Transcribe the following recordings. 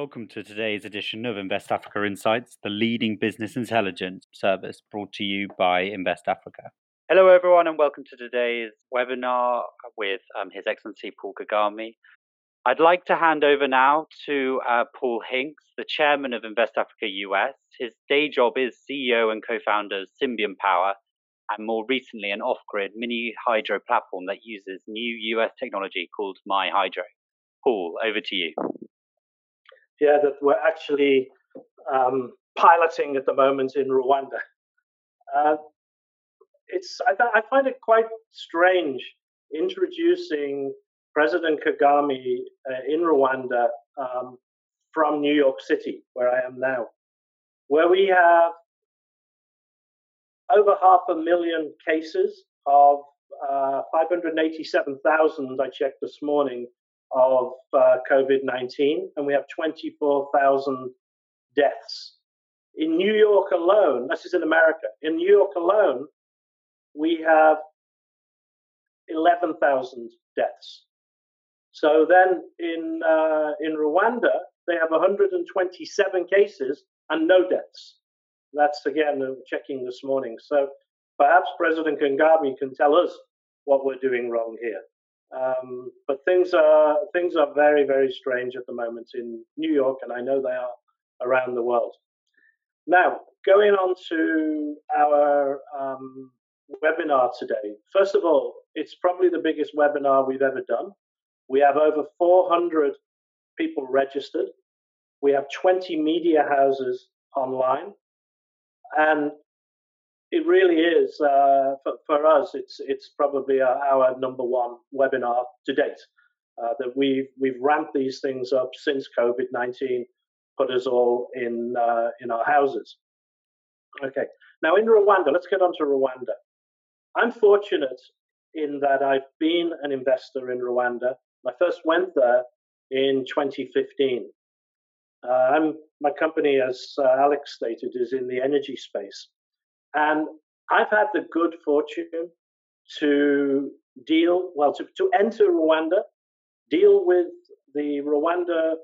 Welcome to today's edition of Invest Africa Insights, the leading business intelligence service brought to you by Invest Africa. Hello, everyone, and welcome to today's webinar with um, His Excellency Paul Kagame. I'd like to hand over now to uh, Paul Hinks, the chairman of Invest Africa US. His day job is CEO and co founder of Symbion Power, and more recently, an off grid mini hydro platform that uses new US technology called MyHydro. Paul, over to you yeah, that we're actually um, piloting at the moment in Rwanda. Uh, it's I, th- I, find it quite strange introducing President Kagame uh, in Rwanda um, from New York City, where I am now, where we have over half a million cases of uh, 587,000 I checked this morning of uh, COVID 19, and we have 24,000 deaths. In New York alone, this is in America, in New York alone, we have 11,000 deaths. So then in, uh, in Rwanda, they have 127 cases and no deaths. That's again uh, checking this morning. So perhaps President Kagame can tell us what we're doing wrong here. Um, but things are things are very very strange at the moment in New York, and I know they are around the world. Now, going on to our um, webinar today. First of all, it's probably the biggest webinar we've ever done. We have over 400 people registered. We have 20 media houses online, and it really is uh, for, for, us. It's it's probably our, number one webinar to date. Uh, that we've we've ramped these things up since COVID nineteen put us all in uh, in our houses. Okay, now in Rwanda, let's get on to Rwanda. I'm fortunate in that I've been an investor in Rwanda. I first went there in 2015. Uh, I'm, my company, as uh, Alex stated, is in the energy space. And I've had the good fortune to deal, well, to, to enter Rwanda, deal with the Rwanda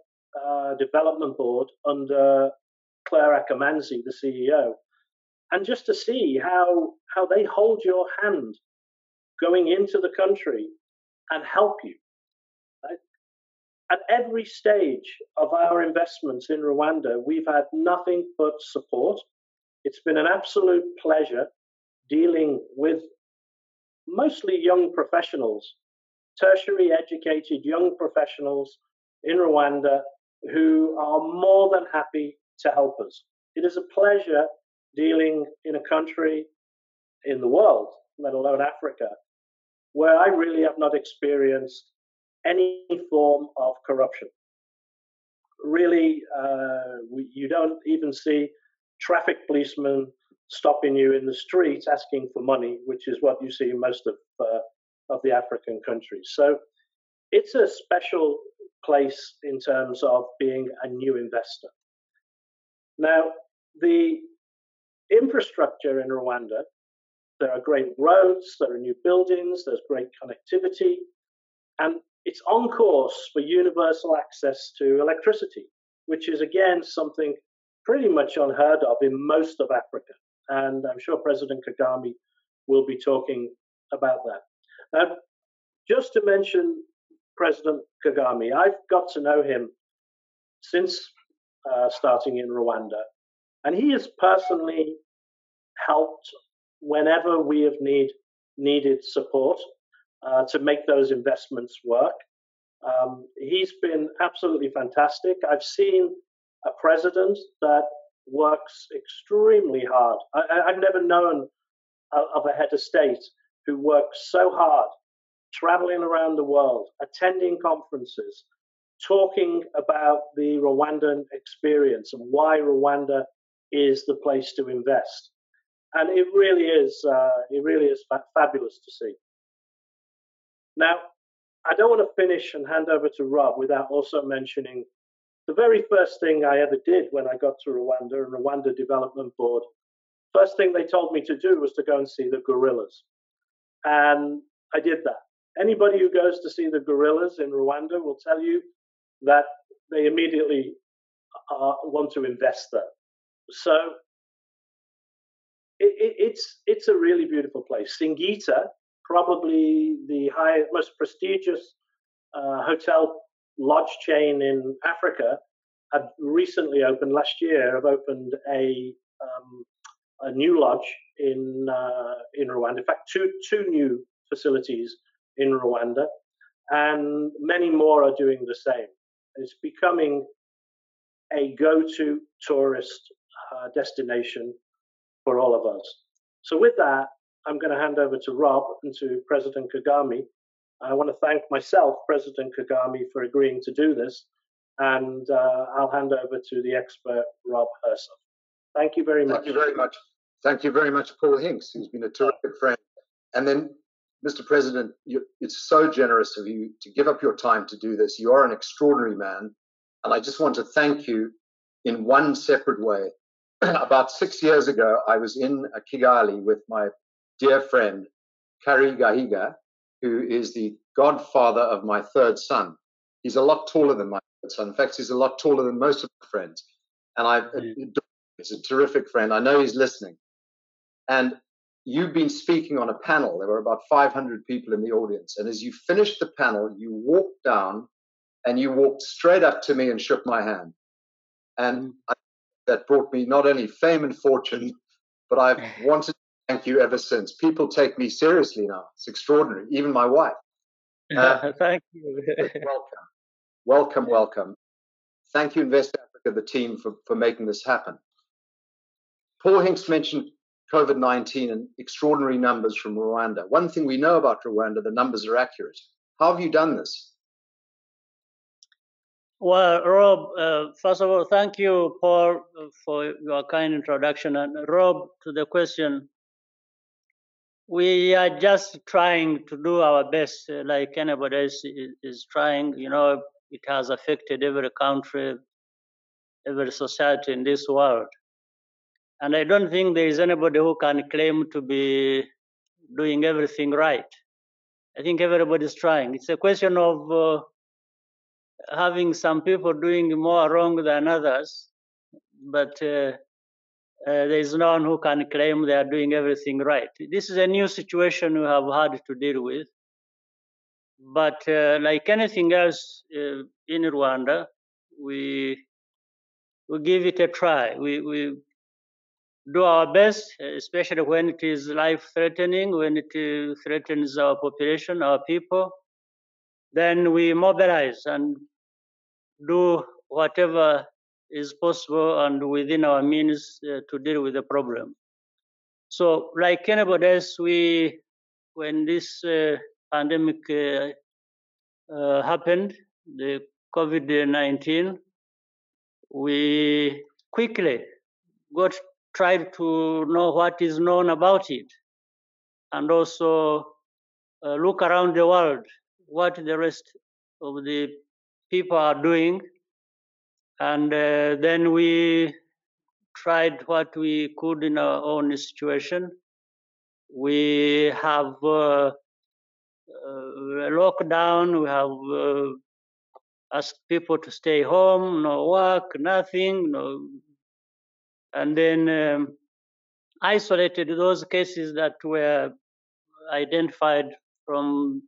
uh, Development Board under Claire Akamanzi, the CEO, and just to see how, how they hold your hand going into the country and help you. At every stage of our investments in Rwanda, we've had nothing but support it's been an absolute pleasure dealing with mostly young professionals, tertiary educated young professionals in Rwanda who are more than happy to help us. It is a pleasure dealing in a country in the world, let alone Africa, where I really have not experienced any form of corruption. Really, uh, we, you don't even see traffic policemen stopping you in the street asking for money, which is what you see in most of uh, of the African countries. So it's a special place in terms of being a new investor. Now, the infrastructure in Rwanda, there are great roads, there are new buildings, there's great connectivity, and it's on course for universal access to electricity, which is again something pretty much unheard of in most of Africa. And I'm sure President Kagame will be talking about that. Now, just to mention President Kagame, I've got to know him since uh, starting in Rwanda, and he has personally helped whenever we have need, needed support uh, to make those investments work. Um, he's been absolutely fantastic. I've seen a president that works extremely hard. I, have never known of a head of state who works so hard, traveling around the world, attending conferences, talking about the Rwandan experience and why Rwanda is the place to invest. And it really is, uh, it really is fa- fabulous to see. Now, I don't want to finish and hand over to Rob without also mentioning the very first thing I ever did when I got to Rwanda, and Rwanda Development Board, first thing they told me to do was to go and see the gorillas. And I did that. Anybody who goes to see the gorillas in Rwanda will tell you that they immediately uh, want to invest there. So it, it, it's it's a really beautiful place. Singita, probably the highest, most prestigious uh, hotel lodge chain in Africa, had recently opened last year. Have opened a um, a new lodge in uh, in Rwanda. In fact, two two new facilities in Rwanda, and many more are doing the same. It's becoming a go-to tourist uh, destination for all of us. So, with that, I'm going to hand over to Rob and to President Kagame. I want to thank myself, President Kagame, for agreeing to do this, and uh, I'll hand over to the expert, Rob Hersov. Thank you very much. Thank you very much. Thank you very much, Paul Hinks, who's been a terrific friend. And then, Mr. President, you, it's so generous of you to give up your time to do this. You are an extraordinary man. And I just want to thank you in one separate way. About six years ago, I was in Kigali with my dear friend, Kari Gahiga, who is the godfather of my third son. He's a lot taller than my third son. In fact, he's a lot taller than most of my friends. And I mm. He's a terrific friend. I know he's listening. And you've been speaking on a panel. There were about 500 people in the audience. And as you finished the panel, you walked down and you walked straight up to me and shook my hand. And I, that brought me not only fame and fortune, but I've wanted thank you ever since. People take me seriously now. It's extraordinary. Even my wife. Uh, thank you. welcome. Welcome, welcome. Thank you, Invest Africa, the team, for, for making this happen. Paul Hinks mentioned COVID 19 and extraordinary numbers from Rwanda. One thing we know about Rwanda, the numbers are accurate. How have you done this? Well, Rob, uh, first of all, thank you, Paul, for your kind introduction. And Rob, to the question, we are just trying to do our best, like anybody else is, is trying. You know, it has affected every country, every society in this world. And I don't think there is anybody who can claim to be doing everything right. I think everybody's trying. It's a question of uh, having some people doing more wrong than others, but uh, uh, there is no one who can claim they are doing everything right. This is a new situation we have had to deal with. But uh, like anything else uh, in Rwanda, we we give it a try. We we do our best, especially when it is life threatening, when it threatens our population, our people. Then we mobilize and do whatever is possible and within our means uh, to deal with the problem. So, like anybody else, we, when this uh, pandemic uh, uh happened, the COVID 19, we quickly got tried to know what is known about it and also uh, look around the world what the rest of the people are doing and uh, then we tried what we could in our own situation. We have uh, uh, lockdown. We have uh, asked people to stay home no work nothing no. And then um, isolated those cases that were identified from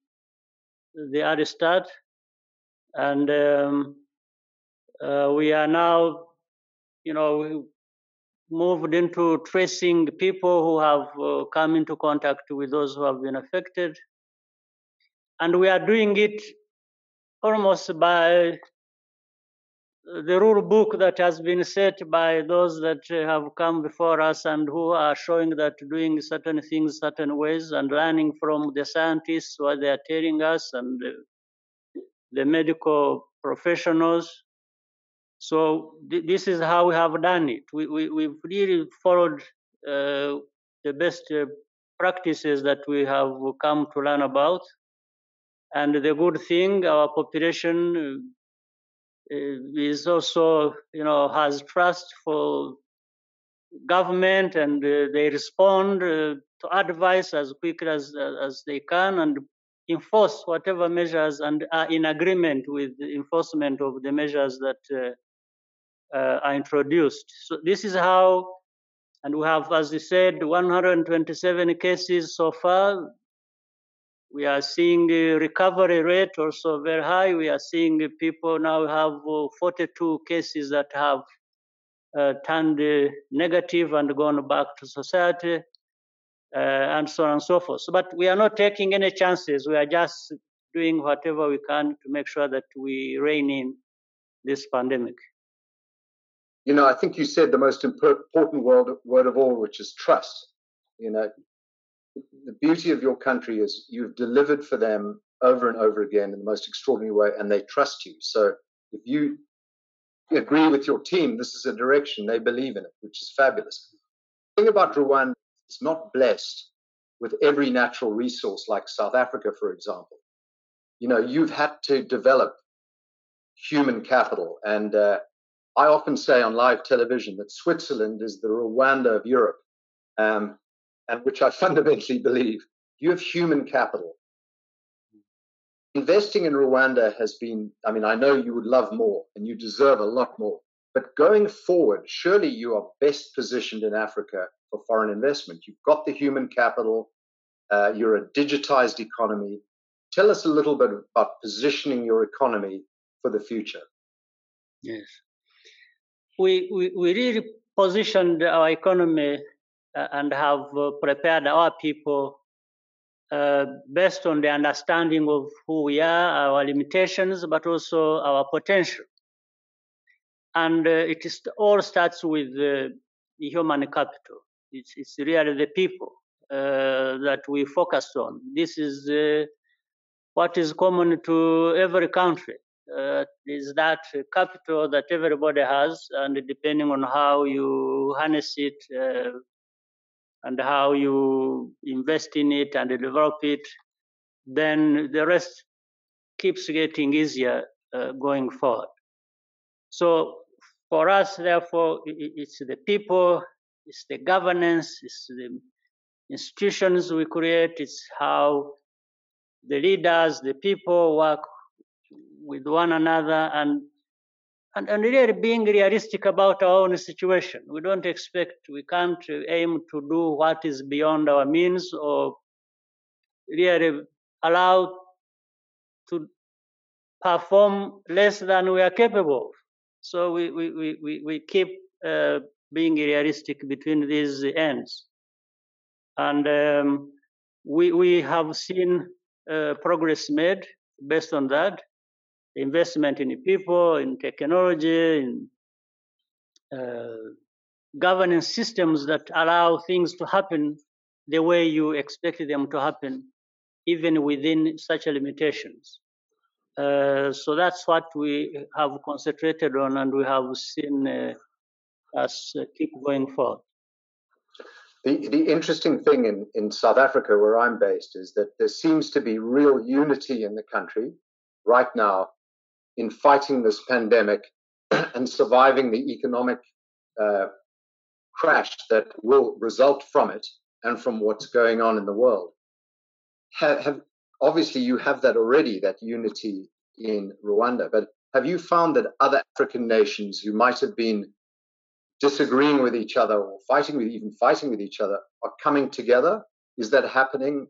the early start. And um, uh, we are now, you know, moved into tracing people who have uh, come into contact with those who have been affected. And we are doing it almost by the rule book that has been set by those that have come before us and who are showing that doing certain things certain ways and learning from the scientists what they are telling us and the, the medical professionals so th- this is how we have done it. We, we, we've really followed uh, the best uh, practices that we have come to learn about. And the good thing our population uh, is also, you know, has trust for government and uh, they respond uh, to advice as quickly as, as they can and enforce whatever measures and are in agreement with the enforcement of the measures that uh, are introduced. So this is how, and we have, as you said, 127 cases so far. We are seeing the recovery rate also very high. We are seeing people now have uh, 42 cases that have uh, turned uh, negative and gone back to society, uh, and so on and so forth. But we are not taking any chances. We are just doing whatever we can to make sure that we rein in this pandemic. You know, I think you said the most important word, word of all, which is trust. You know, the beauty of your country is you've delivered for them over and over again in the most extraordinary way, and they trust you. So if you agree with your team, this is a direction they believe in it, which is fabulous. The thing about Rwanda, it's not blessed with every natural resource like South Africa, for example. You know, you've had to develop human capital, and uh, I often say on live television that Switzerland is the Rwanda of Europe. Um, and which I fundamentally believe, you have human capital. Investing in Rwanda has been, I mean, I know you would love more and you deserve a lot more. But going forward, surely you are best positioned in Africa for foreign investment. You've got the human capital, uh, you're a digitized economy. Tell us a little bit about positioning your economy for the future. Yes. We, we, really positioned our economy uh, and have uh, prepared our people uh, based on the understanding of who we are, our limitations, but also our potential. And it is, all starts with the human capital. It's, it's really the people that we focus on. This is what is common to every country. Uh, is that capital that everybody has, and depending on how you harness it, uh, and how you invest in it and develop it, then the rest keeps getting easier uh, going forward. So for us, therefore, it's the people, it's the governance, it's the institutions we create, it's how the leaders, the people work with one another and and, and really being realistic about our own situation. We don't expect, we can't aim to do what is beyond our means or really allow to perform less than we are capable of. So we, we, we, we keep uh, being realistic between these ends. And um, we, we have seen uh, progress made based on that investment in people, in technology, in uh, governance systems that allow things to happen the way you expect them to happen, even within such limitations. Uh, so that's what we have concentrated on, and we have seen uh, us keep going forward. The, the interesting thing in, in South Africa, where I'm based, is that there seems to be real unity in the country right now in fighting this pandemic and surviving the economic uh, crash that will result from it and from what's going on in the world. Have, have, obviously, you have that already, that unity in Rwanda, but have you found that other African nations who might have been disagreeing with each other or fighting with even fighting with each other are coming together? Is that happening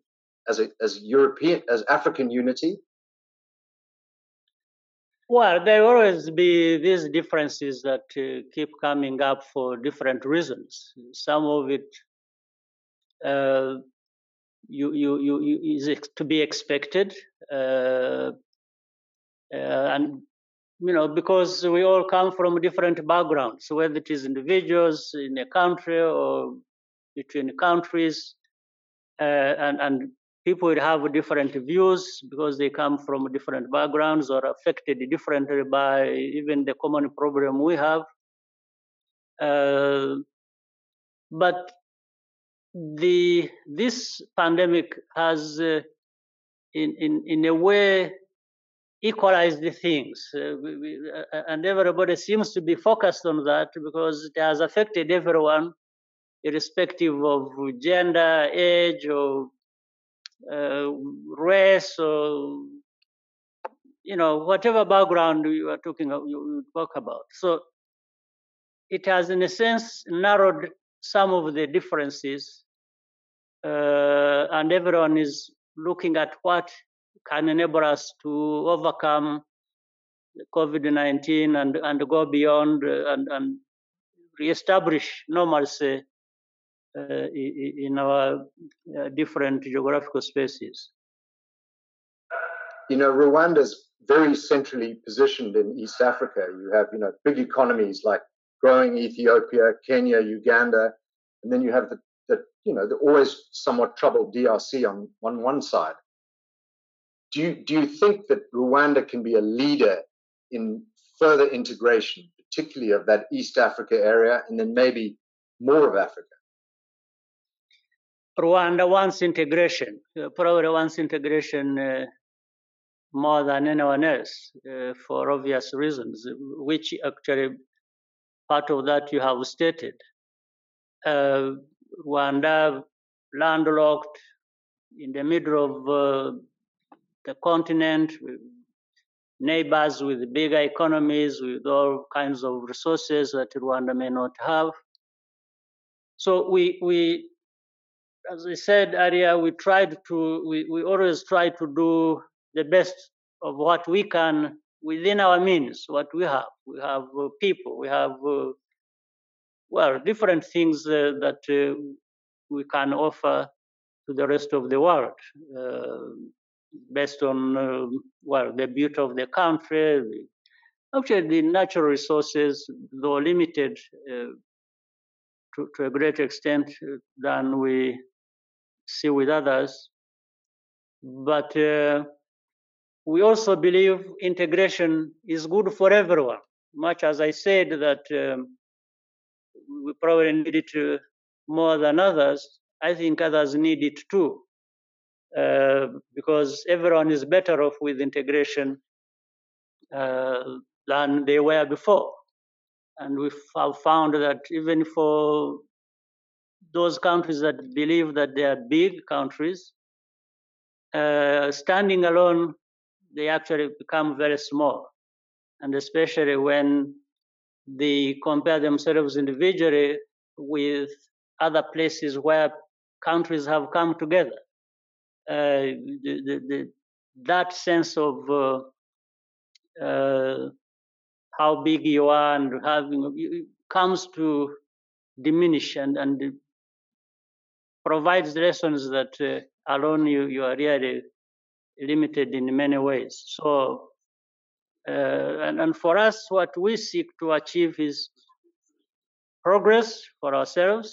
as a, as European as African unity? Well, there always be these differences that uh, keep coming up for different reasons. Some of it uh, you, you, you, you, is to be expected. Uh, uh, and, you know, because we all come from different backgrounds, whether it is individuals in a country or between countries, uh, and, and people will have different views because they come from different backgrounds or affected differently by even the common problem we have. Uh, but the this pandemic has, uh, in, in in a way, equalized the things, uh, we, we, uh, and everybody seems to be focused on that because it has affected everyone, irrespective of gender, age, or uh, race or you know whatever background you are talking you, you talk about. So it has, in a sense, narrowed some of the differences, uh, and everyone is looking at what can enable us to overcome COVID 19 and, and go beyond uh, and, and reestablish normalcy in our uh, different geographical spaces. You know, Rwanda's very centrally positioned in East Africa. You have, you know, big economies like growing Ethiopia, Kenya, Uganda, and then you have the, the you know, the always somewhat troubled DRC on, on one side. Do you, do you think that Rwanda can be a leader in further integration, particularly of that East Africa area, and then maybe more of Africa? Rwanda wants integration, uh, probably wants integration uh, more than anyone else uh, for obvious reasons, which actually part of that you have stated. Uh, Rwanda landlocked in the middle of uh, the continent, neighbors with bigger economies, with all kinds of resources that Rwanda may not have. So we, we as I said earlier, we tried to, we, we always try to do the best of what we can within our means, what we have. We have uh, people, we have, uh, well, different things uh, that uh, we can offer to the rest of the world uh, based on, um, well, the beauty of the country, actually the natural resources, though limited uh, to, to a great extent than we see with others. But uh, we also believe integration is good for everyone. Much as I said that um, we probably need it uh, more than others, I think others need it too. Uh, because everyone is better off with integration uh, than they were before. And we have found that even for those countries that believe that they are big countries, uh, standing alone, they actually become very small. And especially when they compare themselves individually with other places where countries have come together. Uh, the, the, the, that sense of uh, uh, how big you are and having comes to diminish and, and provides lessons that uh, alone you, you are really limited in many ways. So, uh, and, and for us, what we seek to achieve is progress for ourselves,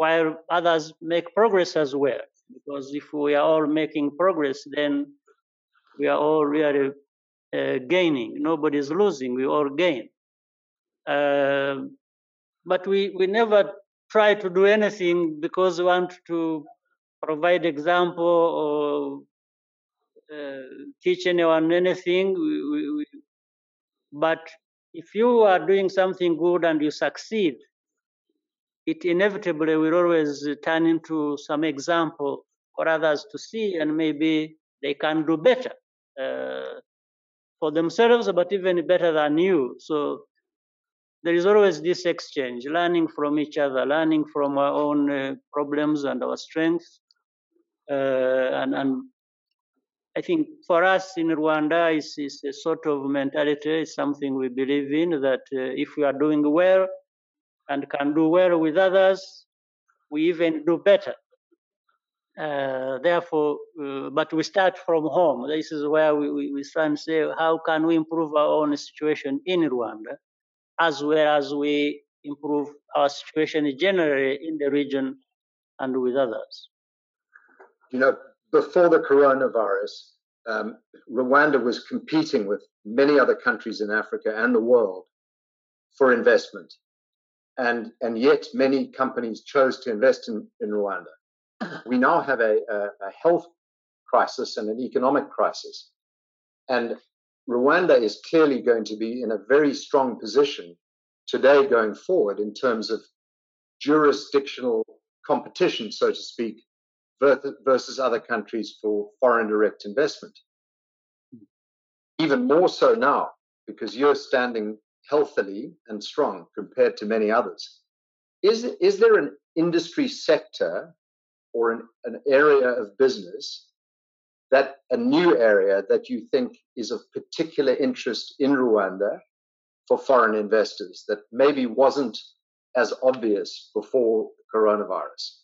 while others make progress as well. Because if we are all making progress, then we are all really uh, gaining. Nobody's losing. We all gain. Uh, but we, we never try to do anything because we want to provide example or uh, teach anyone anything. We, we, we, but if you are doing something good and you succeed, it inevitably will always turn into some example for others to see, and maybe they can do better uh, for themselves, but even better than you. So there is always this exchange, learning from each other, learning from our own uh, problems and our strengths. Uh, and, and I think for us in Rwanda, it's, it's a sort of mentality, it's something we believe in that uh, if we are doing well and can do well with others, we even do better. Uh, therefore, uh, but we start from home. This is where we, we, we try and say, how can we improve our own situation in Rwanda? As well as we improve our situation generally in the region and with others. You know, before the coronavirus, um, Rwanda was competing with many other countries in Africa and the world for investment. And, and yet, many companies chose to invest in, in Rwanda. We now have a, a, a health crisis and an economic crisis. And Rwanda is clearly going to be in a very strong position today going forward in terms of jurisdictional competition, so to speak, versus other countries for foreign direct investment. Even mm-hmm. more so now, because you're standing healthily and strong compared to many others. Is, is there an industry sector or an, an area of business that a new area that you think is of particular interest in Rwanda for foreign investors that maybe wasn't as obvious before coronavirus?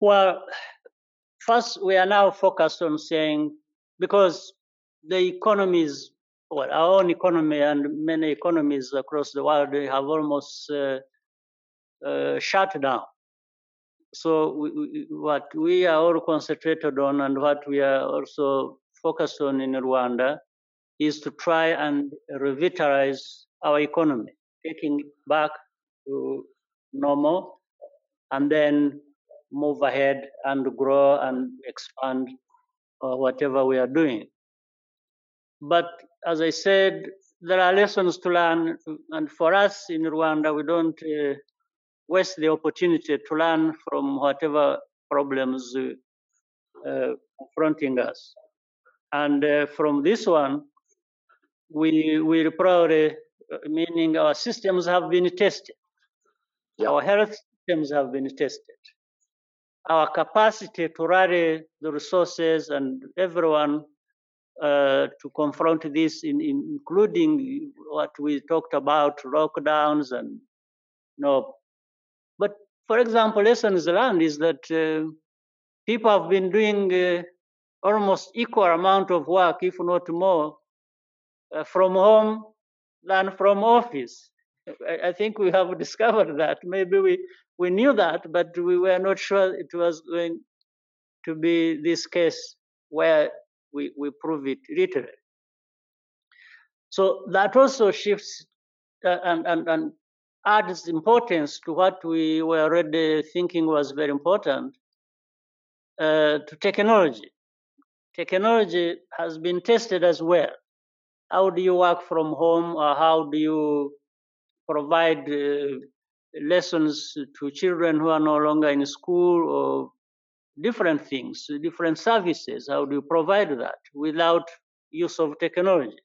Well, first, we are now focused on saying because the economies, well, our own economy and many economies across the world have almost uh, uh, shut down. So, we, we, what we are all concentrated on and what we are also focused on in Rwanda is to try and revitalize our economy, taking it back to normal, and then move ahead and grow and expand uh, whatever we are doing. But as I said, there are lessons to learn, and for us in Rwanda, we don't uh, waste the opportunity to learn from whatever problems uh, confronting us. And uh, from this one, we will probably, uh, meaning our systems have been tested. Yeah. Our health systems have been tested. Our capacity to rally the resources and everyone uh, to confront this, in, in, including what we talked about, lockdowns and you know. For example, lessons learned is that uh, people have been doing uh, almost equal amount of work, if not more, uh, from home than from office. I, I, think we have discovered that. Maybe we, we knew that, but we were not sure it was going to be this case where we, we prove it literally. So that also shifts uh, and, and, and adds importance to what we were already thinking was very important uh, to technology. Technology has been tested as well. How do you work from home or how do you provide uh, lessons to children who are no longer in school or different things different services? How do you provide that without use of technology?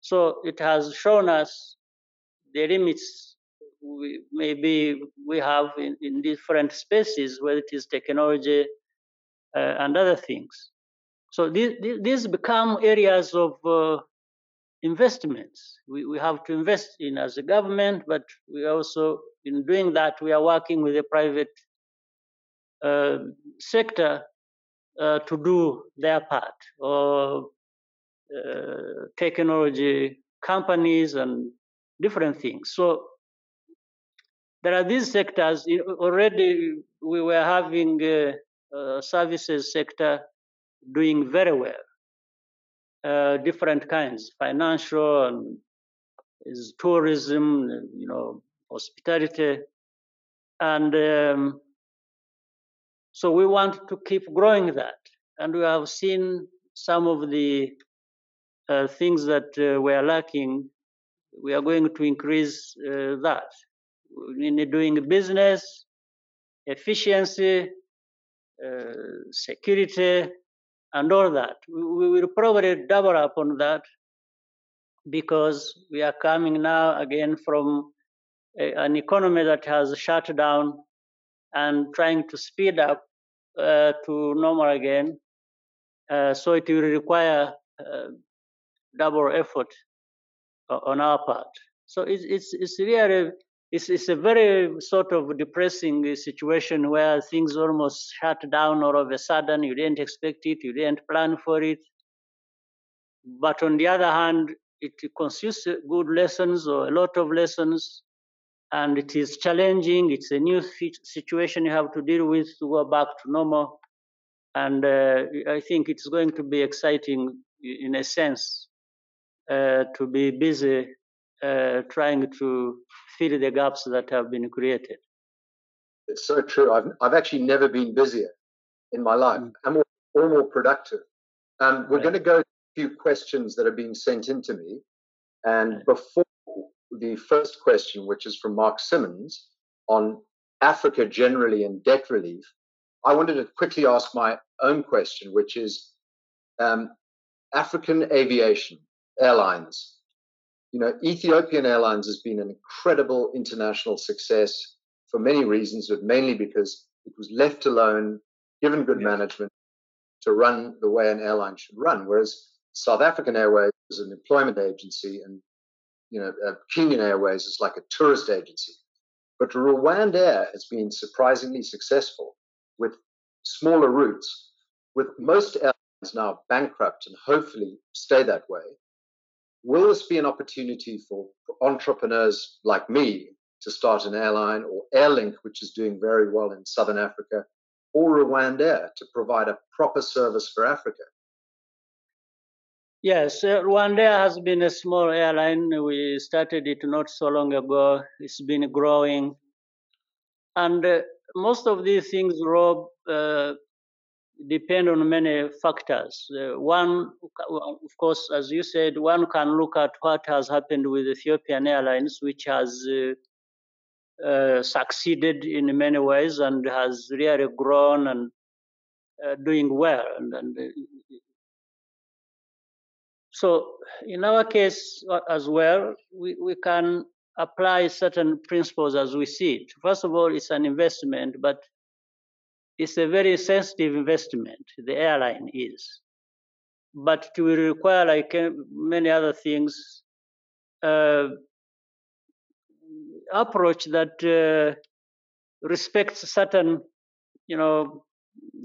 So it has shown us the limits we, maybe we have in, in different spaces whether it is technology uh, and other things. So these, these become areas of uh, investments. We, we have to invest in as a government, but we also, in doing that, we are working with the private uh, sector uh, to do their part, or uh, technology companies and different things. So there are these sectors. Already we were having a, a services sector doing very well uh, different kinds, financial and is tourism, you know, hospitality, and um, so we want to keep growing that. And we have seen some of the uh, things that uh, we are lacking. We are going to increase uh, that in doing business, efficiency, uh, security, and all that. We will probably double up on that because we are coming now again from a, an economy that has shut down and trying to speed up uh, to normal again. Uh, so it will require uh, double effort on our part. So it's, it's, it's really it's, it's a very sort of depressing situation where things almost shut down all of a sudden. You didn't expect it, you didn't plan for it. But on the other hand, it consists good lessons or a lot of lessons, and it is challenging. It's a new situation you have to deal with to go back to normal. And uh, I think it's going to be exciting in a sense uh, to be busy uh, trying to fill the gaps that have been created. It's so true. I've, I've actually never been busier in my life mm. and more, or more productive. Um, we're right. going to go to a few questions that are being sent in to me. And right. before the first question, which is from Mark Simmonds on Africa generally and debt relief, I wanted to quickly ask my own question, which is um, African aviation, airlines, you know, Ethiopian Airlines has been an incredible international success for many reasons, but mainly because it was left alone, given good yes. management, to run the way an airline should run. Whereas South African Airways is an employment agency, and you know, uh, Kenyan Airways is like a tourist agency. But Rwandair has been surprisingly successful with smaller routes, with most airlines now bankrupt and hopefully stay that way will this be an opportunity for, entrepreneurs like me to start an airline or Airlink, which is doing very well in Southern Africa, or Rwandair to provide a proper service for Africa? Yes, uh, Rwandair has been a small airline. We started it not so long ago. It's been growing. And uh, most of these things, Rob, uh, depend on many factors. Uh, one, of course, as you said, one can look at what has happened with Ethiopian Airlines, which has uh, uh, succeeded in many ways and has really grown and uh, doing well. And, and uh, so, in our case uh, as well, we, we can apply certain principles as we see it. First of all, it's an investment, but it's a very sensitive investment, the airline is. But it will require, like uh, many other things, uh, approach that uh, respects certain, you know,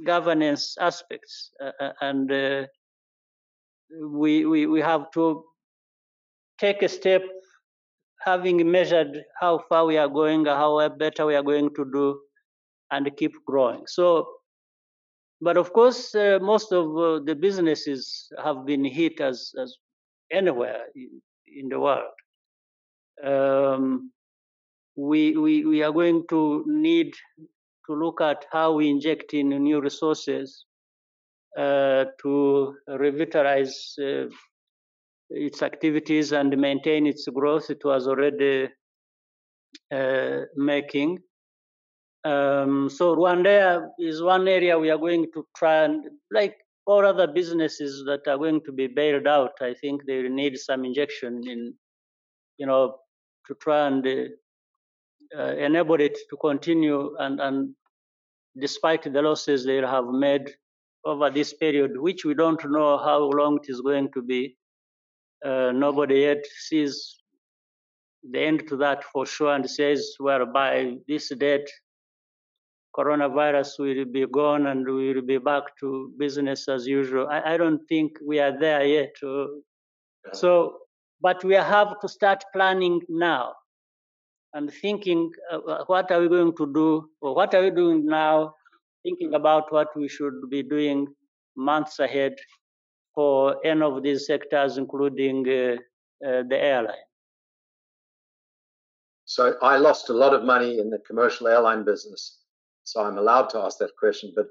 governance aspects, uh, uh and uh, we, we we have to take a step, having measured how far we are going, how better we are going to do, and keep growing. So, but of course, uh, most of uh, the businesses have been hit as, as anywhere in the world. Um, we, we, we are going to need to look at how we inject in new resources uh, to revitalize uh, its activities and maintain its growth it was already uh, making. Um, so Rwanda is one area we are going to try and, like all other businesses that are going to be bailed out, I think they need some injection in, you know, to try and uh, enable it to continue and, and despite the losses they have made over this period, which we don't know how long it is going to be. Uh, nobody yet sees the end to that for sure and says, well, by this date, coronavirus will be gone and we will be back to business as usual. I, I don't think we are there yet. Uh, so, but we have to start planning now and thinking uh, uh, what are we going to do or what are we doing now, thinking about what we should be doing months ahead for any of these sectors, including uh, uh, the airline. So I lost a lot of money in the commercial airline business so I'm allowed to ask that question. But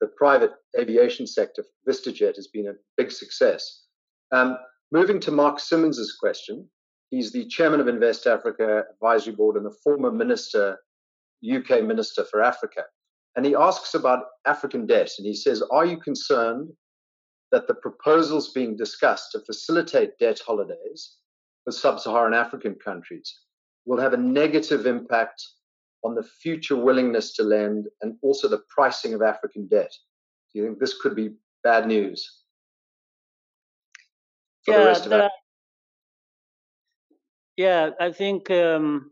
the private aviation sector, VistaJet, has been a big success. Um, moving to Mark Simmonds's question, he's the chairman of Invest Africa Advisory Board and a former minister, UK minister for Africa. And he asks about African debt. And he says, Are you concerned that the proposals being discussed to facilitate debt holidays for sub Saharan African countries will have a negative impact on the future willingness to lend and also the pricing of African debt? Do you think this could be bad news for yeah, the rest of Africa? Yeah, I think um,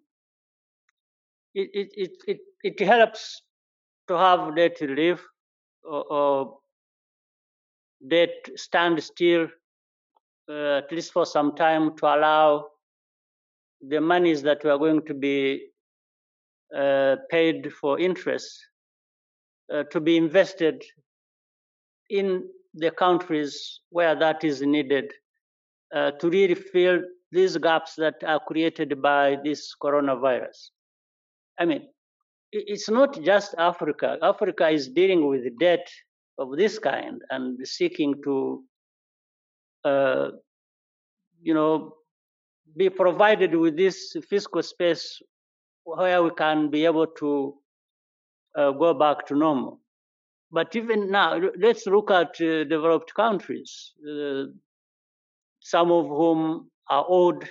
it, it, it, it, it helps to have debt relief or, or debt stand still uh, at least for some time to allow the monies that we are going to be paid for interest uh, to be invested in the countries where that is needed uh, to really fill these gaps that are created by this coronavirus. I mean, it's not just Africa. Africa is dealing with debt of this kind and seeking to, uh, you know, be provided with this fiscal space where we can be able to uh, go back to normal. But even now, let's look at uh, developed countries, uh, some of whom are owed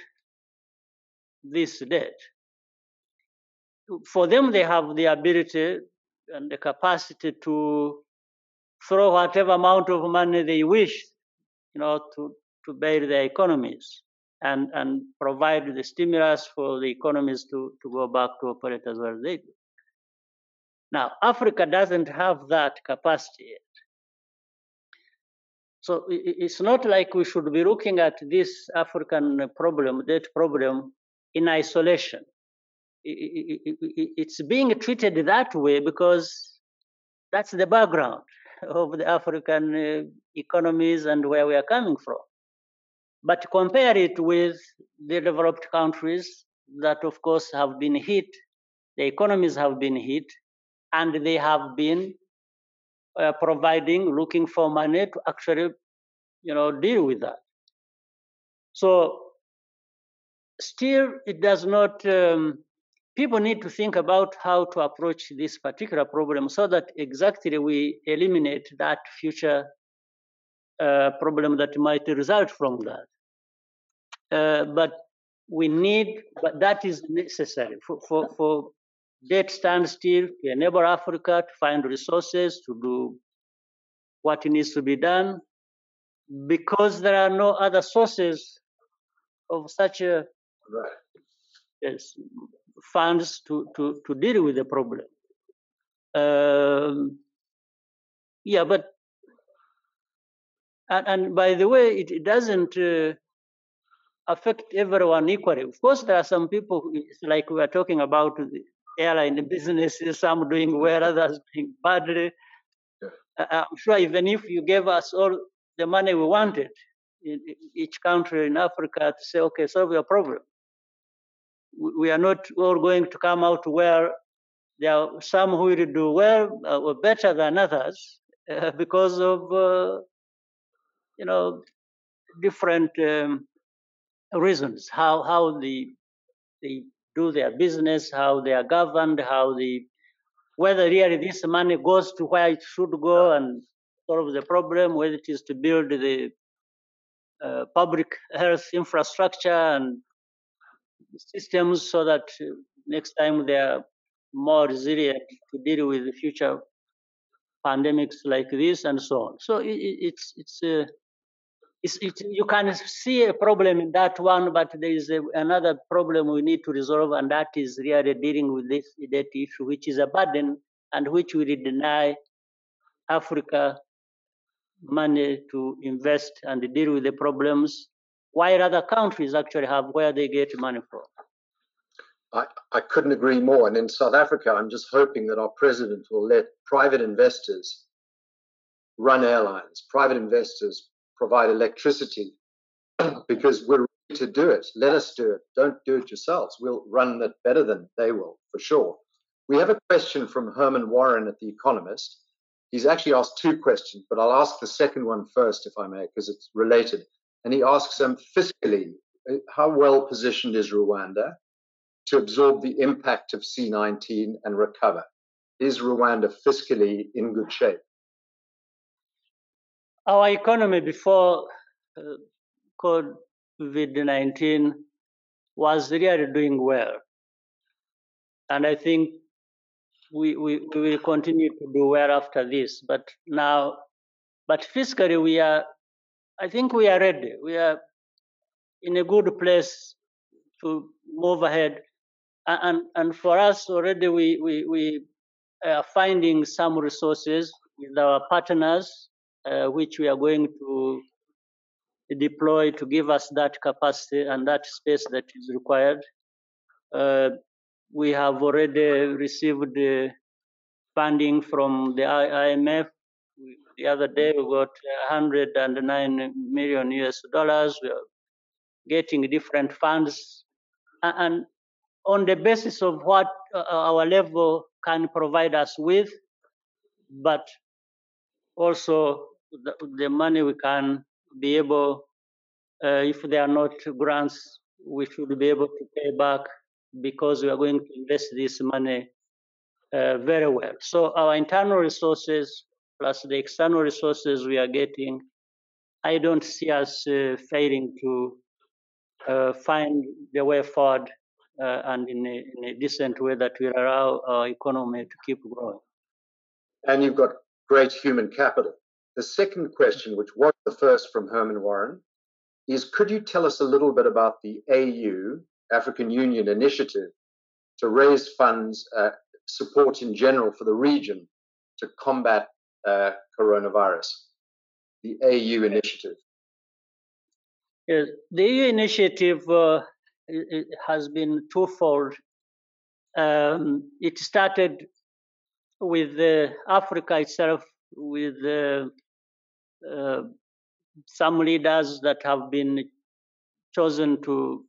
this debt. For them, they have the ability and the capacity to throw whatever amount of money they wish, you know, to, to bail their economies and, and provide the stimulus for the economies to, to go back to operate as well as they do. Now, Africa doesn't have that capacity yet. So it's not like we should be looking at this African problem, debt problem, in isolation. It's being treated that way because that's the background of the African uh, economies and where we are coming from. But compare it with the developed countries that, of course, have been hit, the economies have been hit, and they have been uh, providing, looking for money to actually, you know, deal with that. So, still, it does not. Um, people need to think about how to approach this particular problem so that exactly we eliminate that future uh, problem that might result from that. Uh, but we need, but that is necessary for, for, for debt standstill to enable Africa to find resources to do what needs to be done because there are no other sources of such a right. yes, funds to, to, to deal with the problem. Um, yeah, but and, and, by the way, it, it doesn't uh, affect everyone equally. Of course, there are some people, like we are talking about the airline businesses, some doing well, others doing badly. Yeah. I'm sure even if you gave us all the money we wanted in each country in Africa to say, okay, solve your problem, we are not all going to come out where there are some who will do well uh, or better than others uh, because of, uh, you know, different um, reasons how how the they do their business, how they are governed, how the whether really this money goes to where it should go and solve the problem, whether it is to build the uh, public health infrastructure and systems so that next time they are more resilient to deal with the future pandemics like this and so on. So it, it's it's uh, it's, it, you can see a problem in that one, but there is a, another problem we need to resolve, and that is really dealing with this debt issue, which is a burden and which will deny Africa money to invest and deal with the problems, while other countries actually have where they get money from. I, I couldn't agree more. And in South Africa, I'm just hoping that our president will let private investors run airlines, private investors provide electricity because we're ready to do it. Let us do it. Don't do it yourselves. We'll run it better than they will, for sure. We have a question from Herman Warren at The Economist. He's actually asked two questions, but I'll ask the second one first, if I may, because it's related. And he asks them fiscally, uh, how well positioned is Rwanda to absorb the impact of C19 and recover? Is Rwanda fiscally in good shape? Our economy before uh, COVID 19 was really doing well. And I think we, we, we will continue to do well after this. But now, but fiscally, we are, I think we are ready. We are in a good place to move ahead. And, and for us already, we, we, we are finding some resources with our partners uh, which we are going to deploy to give us that capacity and that space that is required. Uh, we have already received funding from the IMF. The other day we got 109 million US dollars. We are getting different funds. And on the basis of what uh, our level can provide us with, but also the, the money we can be able, uh, if they are not grants, we should be able to pay back because we are going to invest this money uh, very well. So our internal resources plus the external resources we are getting, I don't see us uh, failing to uh, find the way forward uh, and in a, in a decent way that will allow our economy to keep growing. And you've got great human capital. The second question, which was the first from Herman Warren, is could you tell us a little bit about the AU, African Union initiative, to raise funds, uh, support in general for the region to combat uh, coronavirus? The AU initiative. Yes, the AU initiative uh, has been twofold. Um, it started with Africa itself, with uh, some leaders that have been chosen to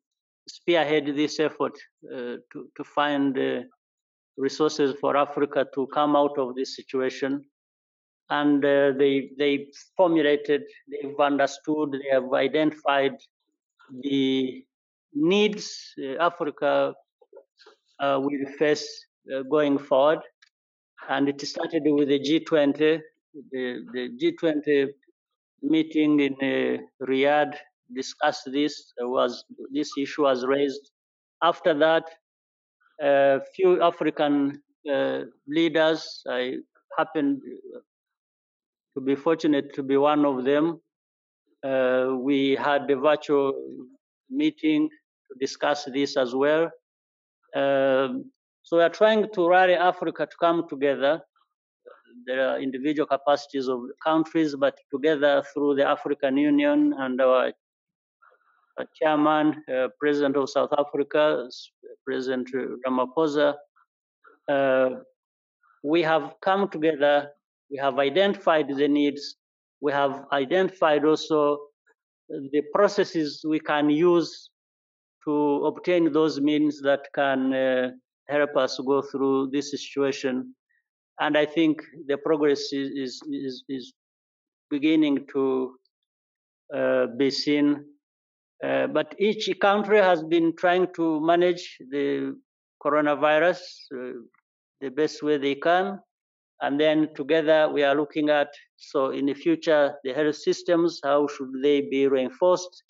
spearhead this effort uh, to, to find uh, resources for Africa to come out of this situation. And uh, they, they formulated, they've understood, they have identified the needs uh, Africa uh, will face uh, going forward. And it started with the G20. The, the G20 meeting in uh, Riyadh discussed this. was this issue was raised. After that, a few African uh, leaders, I happened to be fortunate to be one of them. Uh, we had a virtual meeting to discuss this as well. Um, so we are trying to rally Africa to come together there are individual capacities of countries, but together through the African Union and our, our chairman, uh, President of South Africa, President Ramaphosa, uh, we have come together, we have identified the needs, we have identified also the processes we can use to obtain those means that can uh, help us go through this situation and I think the progress is is is, beginning to uh, be seen. Uh, but each country has been trying to manage the coronavirus uh, the best way they can, and then together we are looking at so in the future the health systems how should they be reinforced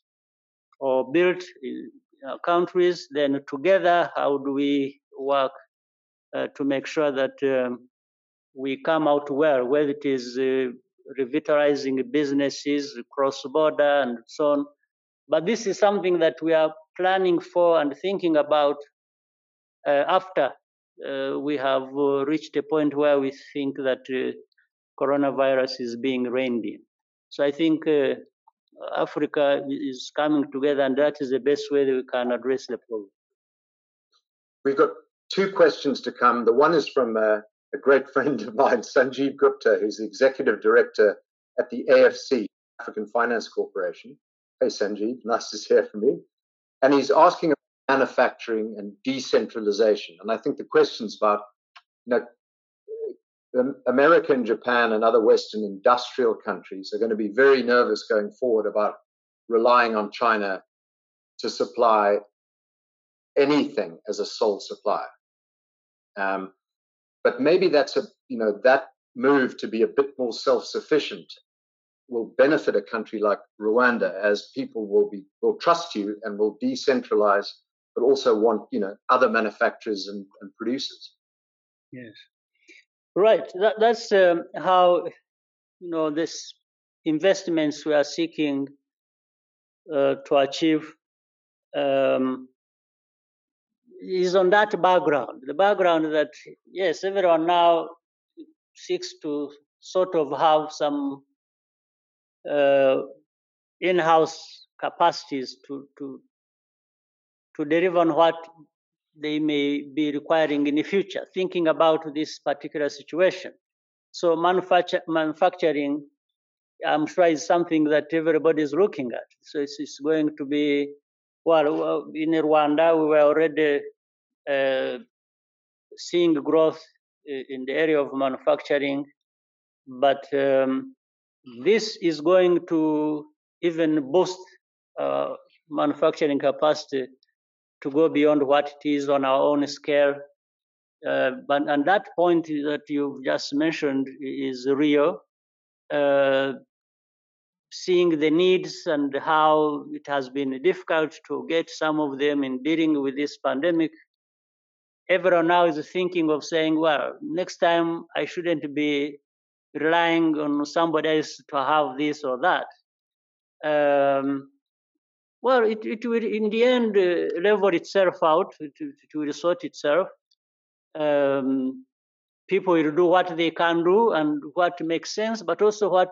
or built in countries. Then together how do we work uh, to make sure that um, we come out well, whether it is uh, revitalizing businesses cross border and so on. But this is something that we are planning for and thinking about uh, after uh, we have uh, reached a point where we think that uh, coronavirus is being reined in. So I think uh, Africa is coming together, and that is the best way that we can address the problem. We've got two questions to come. The one is from a great friend of mine, Sanjeev Gupta, who's the executive director at the AFC, African Finance Corporation. Hey, Sanjeev, nice to hear from you. And he's asking about manufacturing and decentralization. And I think the question's about, you know, America and Japan and other Western industrial countries are going to be very nervous going forward about relying on China to supply anything as a sole supplier. Um, but maybe that's a you know that move to be a bit more self-sufficient will benefit a country like Rwanda as people will be will trust you and will decentralize, but also want you know other manufacturers and, and producers. Yes, right. That, that's um, how you know this investments we are seeking uh, to achieve um, is on that background. The background that, yes, everyone now seeks to sort of have some uh, in-house capacities to, to, to deliver on what they may be requiring in the future, thinking about this particular situation. So manufacture, manufacturing, I'm sure is something that everybody is looking at. So it's, it's going to be well, in Rwanda, we were already seeing growth in the area of manufacturing, but um, this is going to even boost uh, manufacturing capacity to go beyond what it is on our own scale. Uh, but and that point that you've just mentioned is real. Uh, seeing the needs and how it has been difficult to get some of them in dealing with this pandemic, everyone now is thinking of saying, well, next time I shouldn't be relying on somebody else to have this or that. Um, well, it, it will in the end uh, level itself out, it, it will sort itself. Um, people will do what they can do and what makes sense, but also what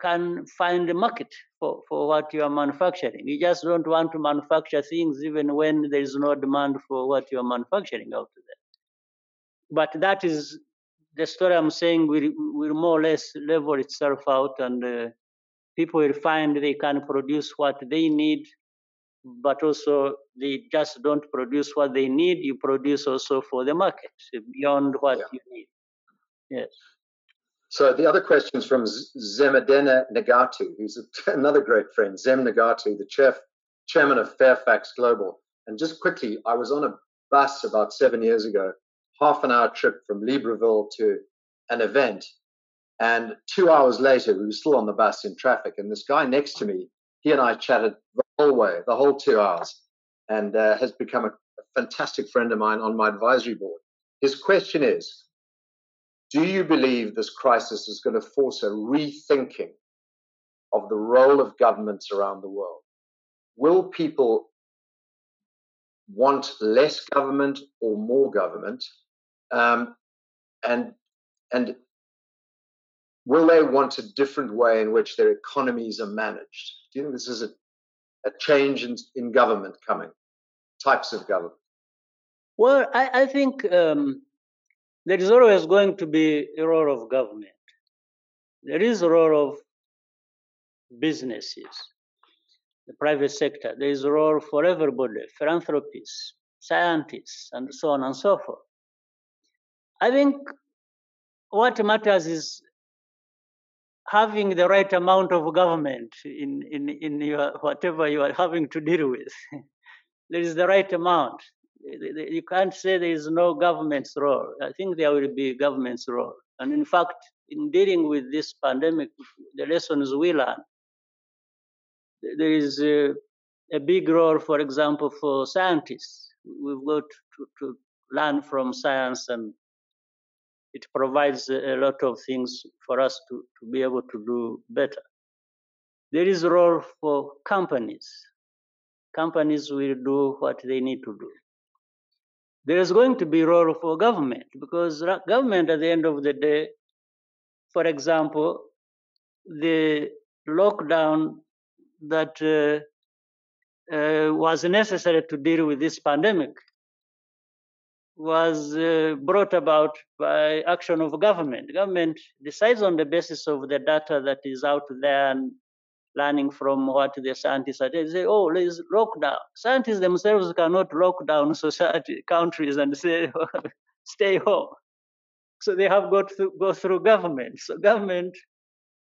can find a market for, for what you are manufacturing. You just don't want to manufacture things even when there is no demand for what you are manufacturing out there. But that is the story I'm saying will, will more or less level itself out and uh, people will find they can produce what they need, but also they just don't produce what they need. You produce also for the market beyond what yeah. you need. Yes. So the other question is from Zemedeneh Negatu, who's another great friend, Zem Negatu, the chef, chairman of Fairfax Global. And just quickly, I was on a bus about seven years ago, half an hour trip from Libreville to an event. And two hours later, we were still on the bus in traffic. And this guy next to me, he and I chatted the whole way, the whole two hours, and uh, has become a fantastic friend of mine on my advisory board. His question is do you believe this crisis is going to force a rethinking of the role of governments around the world? Will people want less government or more government? Um, and and will they want a different way in which their economies are managed? Do you think this is a, a change in, in government coming, types of government? Well, I, I think um, there is always going to be a role of government. There is a role of businesses, the private sector. There is a role for everybody, philanthropists, scientists, and so on and so forth. I think what matters is having the right amount of government in, in, in your, whatever you are having to deal with. there is the right amount you can't say there is no government's role. I think there will be government's role. And in fact, in dealing with this pandemic, the lessons we learn, there is a, a big role, for example, for scientists. We've got to, to learn from science and it provides a lot of things for us to, to be able to do better. There is a role for companies. Companies will do what they need to do there is going to be role for government because government at the end of the day, for example, the lockdown that uh, uh, was necessary to deal with this pandemic was uh, brought about by action of government. Government decides on the basis of the data that is out there and learning from what the scientists are. They say, oh, there's lockdown. Scientists themselves cannot lock down society, countries and say, stay home. So they have got to go through government. So government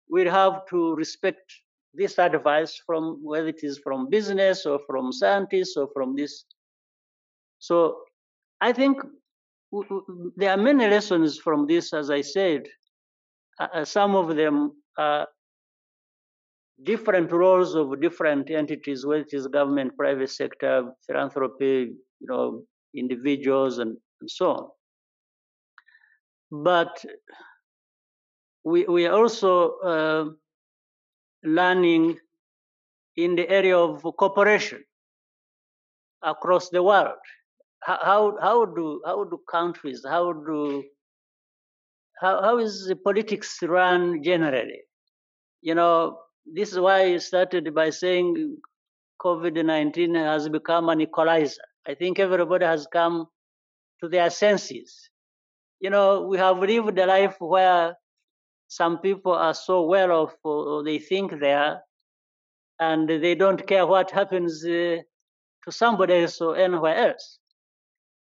will have to respect this advice from whether it is from business or from scientists or from this. So I think there are many lessons from this, as I said. Uh, some of them are different roles of different entities, whether it is government, private sector, philanthropy, you know, individuals, and, and so on. But we, we are also uh, learning in the area of cooperation across the world. How, how, do how do countries how do how, how is the politics run generally? You know, this is why I started by saying COVID 19 has become an equalizer. I think everybody has come to their senses. You know, we have lived a life where some people are so well off, or they think they are, and they don't care what happens uh, to somebody else or anywhere else.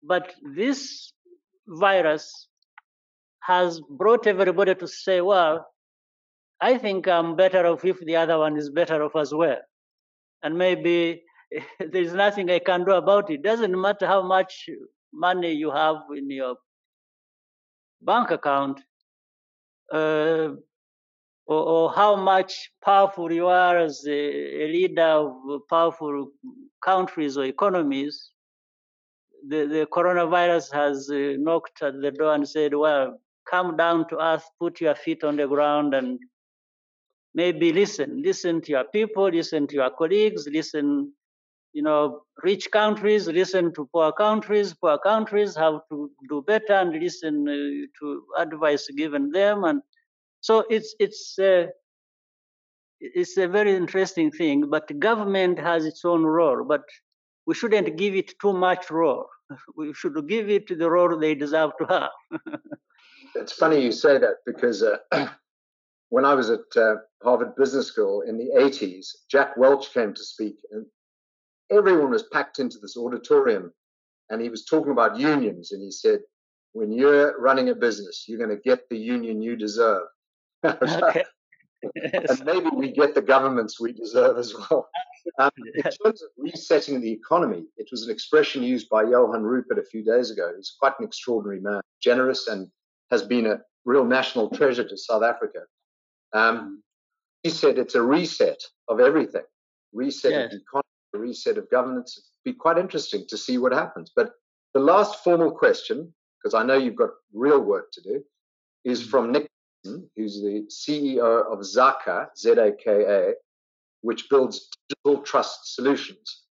But this virus has brought everybody to say, well, I think I'm better off if the other one is better off as well. And maybe there's nothing I can do about it. Doesn't matter how much money you have in your bank account. Uh, or, or how much powerful you are as a, a leader of powerful countries or economies, the, the coronavirus has uh, knocked at the door and said, well, come down to earth, put your feet on the ground, and maybe listen. Listen to your people, listen to your colleagues, listen, you know, rich countries, listen to poor countries. Poor countries have to do better and listen uh, to advice given them. And so it's, it's, uh, it's a very interesting thing, but government has its own role, but we shouldn't give it too much role. We should give it the role they deserve to have. it's funny you say that because uh, when I was at uh, Harvard Business School in the 80s, Jack Welch came to speak, and everyone was packed into this auditorium. And he was talking about unions, and he said, When you're running a business, you're going to get the union you deserve. okay. and maybe we get the governments we deserve as well. Um, in terms of resetting the economy, it was an expression used by Johann Rupert a few days ago. He's quite an extraordinary man, generous, and has been a real national treasure to South Africa. Um, he said it's a reset of everything, reset yes. of the economy, reset of governance. It'd be quite interesting to see what happens. But the last formal question, because I know you've got real work to do, is mm. from Nick who's the CEO of Zaka, Z-A-K-A, which builds digital trust solutions.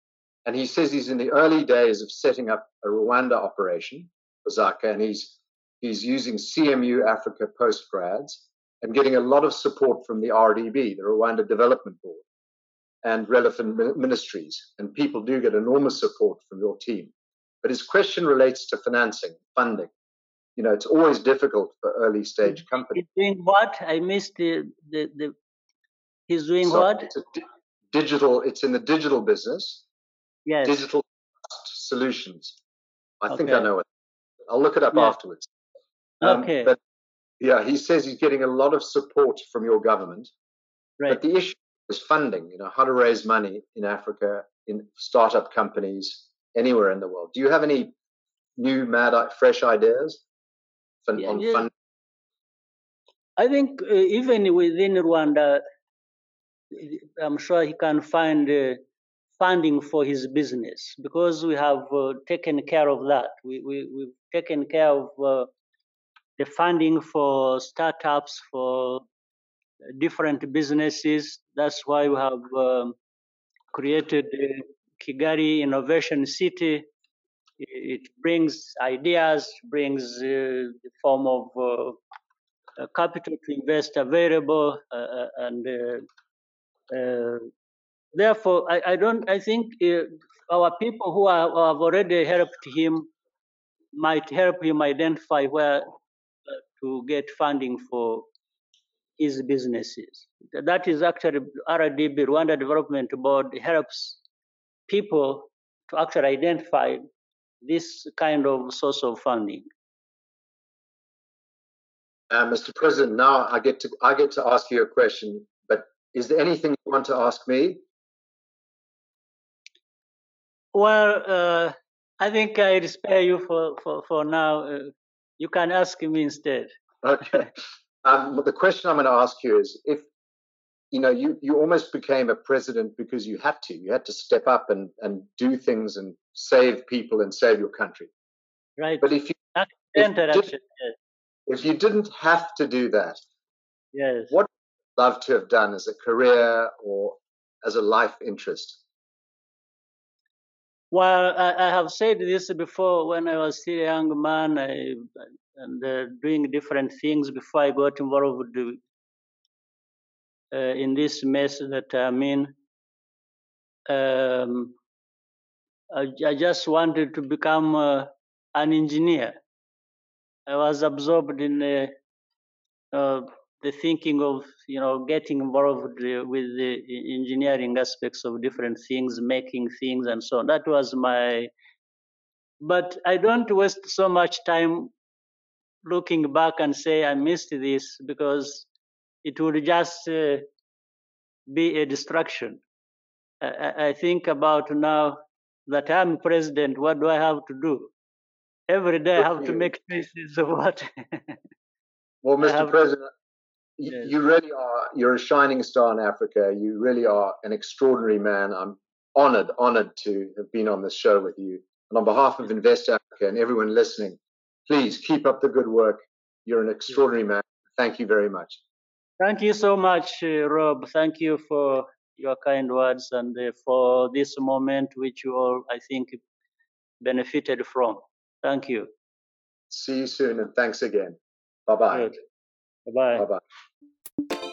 And he says he's in the early days of setting up a Rwanda operation for Zaka, and he's he's using CMU Africa postgrads and getting a lot of support from the RDB, the Rwanda Development Board, and relevant ministries. And people do get enormous support from your team. But his question relates to financing, funding you know, it's always difficult for early stage companies. He's doing what? I missed the, the, the he's doing so what? It's di- digital, it's in the digital business. Yes. Digital solutions. I okay. think I know it. I'll look it up yeah. afterwards. Um, okay. But yeah, he says he's getting a lot of support from your government. Right. But the issue is funding, you know, how to raise money in Africa, in startup companies, anywhere in the world. Do you have any new, mad, fresh ideas? fun, yeah, on yeah. fun? I think uh, even within Rwanda, I'm sure he can find uh, funding for his business because we have uh, taken care of that. We, we, we've taken care of uh, the funding for startups, for different businesses. That's why we have um, created Kigali Innovation City, it brings ideas, brings uh, the form of uh, capital to invest available, uh, and therefore, I, I, don't. I think our people who, are, who have already helped him might help him identify where to get funding for his businesses. That is actually RDB, Rwanda Development Board, helps people to actually identify this kind of source of funding? Uh, Mr. President, now I get to I get to ask you a question. But is there anything you want to ask me? Well, uh, I think I'll spare you for for for now. Uh, you can ask me instead. Okay. Um, the question I'm going to ask you is if you know, you, you almost became a president because you had to. You had to step up and, and do things and save people and save your country. Right. But if you, if you, yes. if you didn't have to do that, yes. what would you love to have done as a career or as a life interest? Well, I, I have said this before when I was still a young man I, and uh, doing different things before I got involved uh, in this mess that I'm in. Um, I, I, just wanted to become uh, an engineer. I was absorbed in uh, the thinking of you know getting involved with the engineering aspects of different things, making things, and so on. That was my. But I don't waste so much time looking back and say I missed this because it would just uh, be a distraction. I, I, think about now that I'm president, what do I have to do? Every day I have to make choices of what. well, Mr. President, you really are. You're a shining star in Africa. You really are an extraordinary man. I'm honored, honored to have been on this show with you. And on behalf of Invest Africa and everyone listening, please keep up the good work. You're an extraordinary man. Thank you very much. Thank you so much, uh, Rob. Thank you for your kind words and uh, for this moment, which you all, I think, benefited from. Thank you. See you soon and thanks again. Bye bye. Bye bye. Bye bye.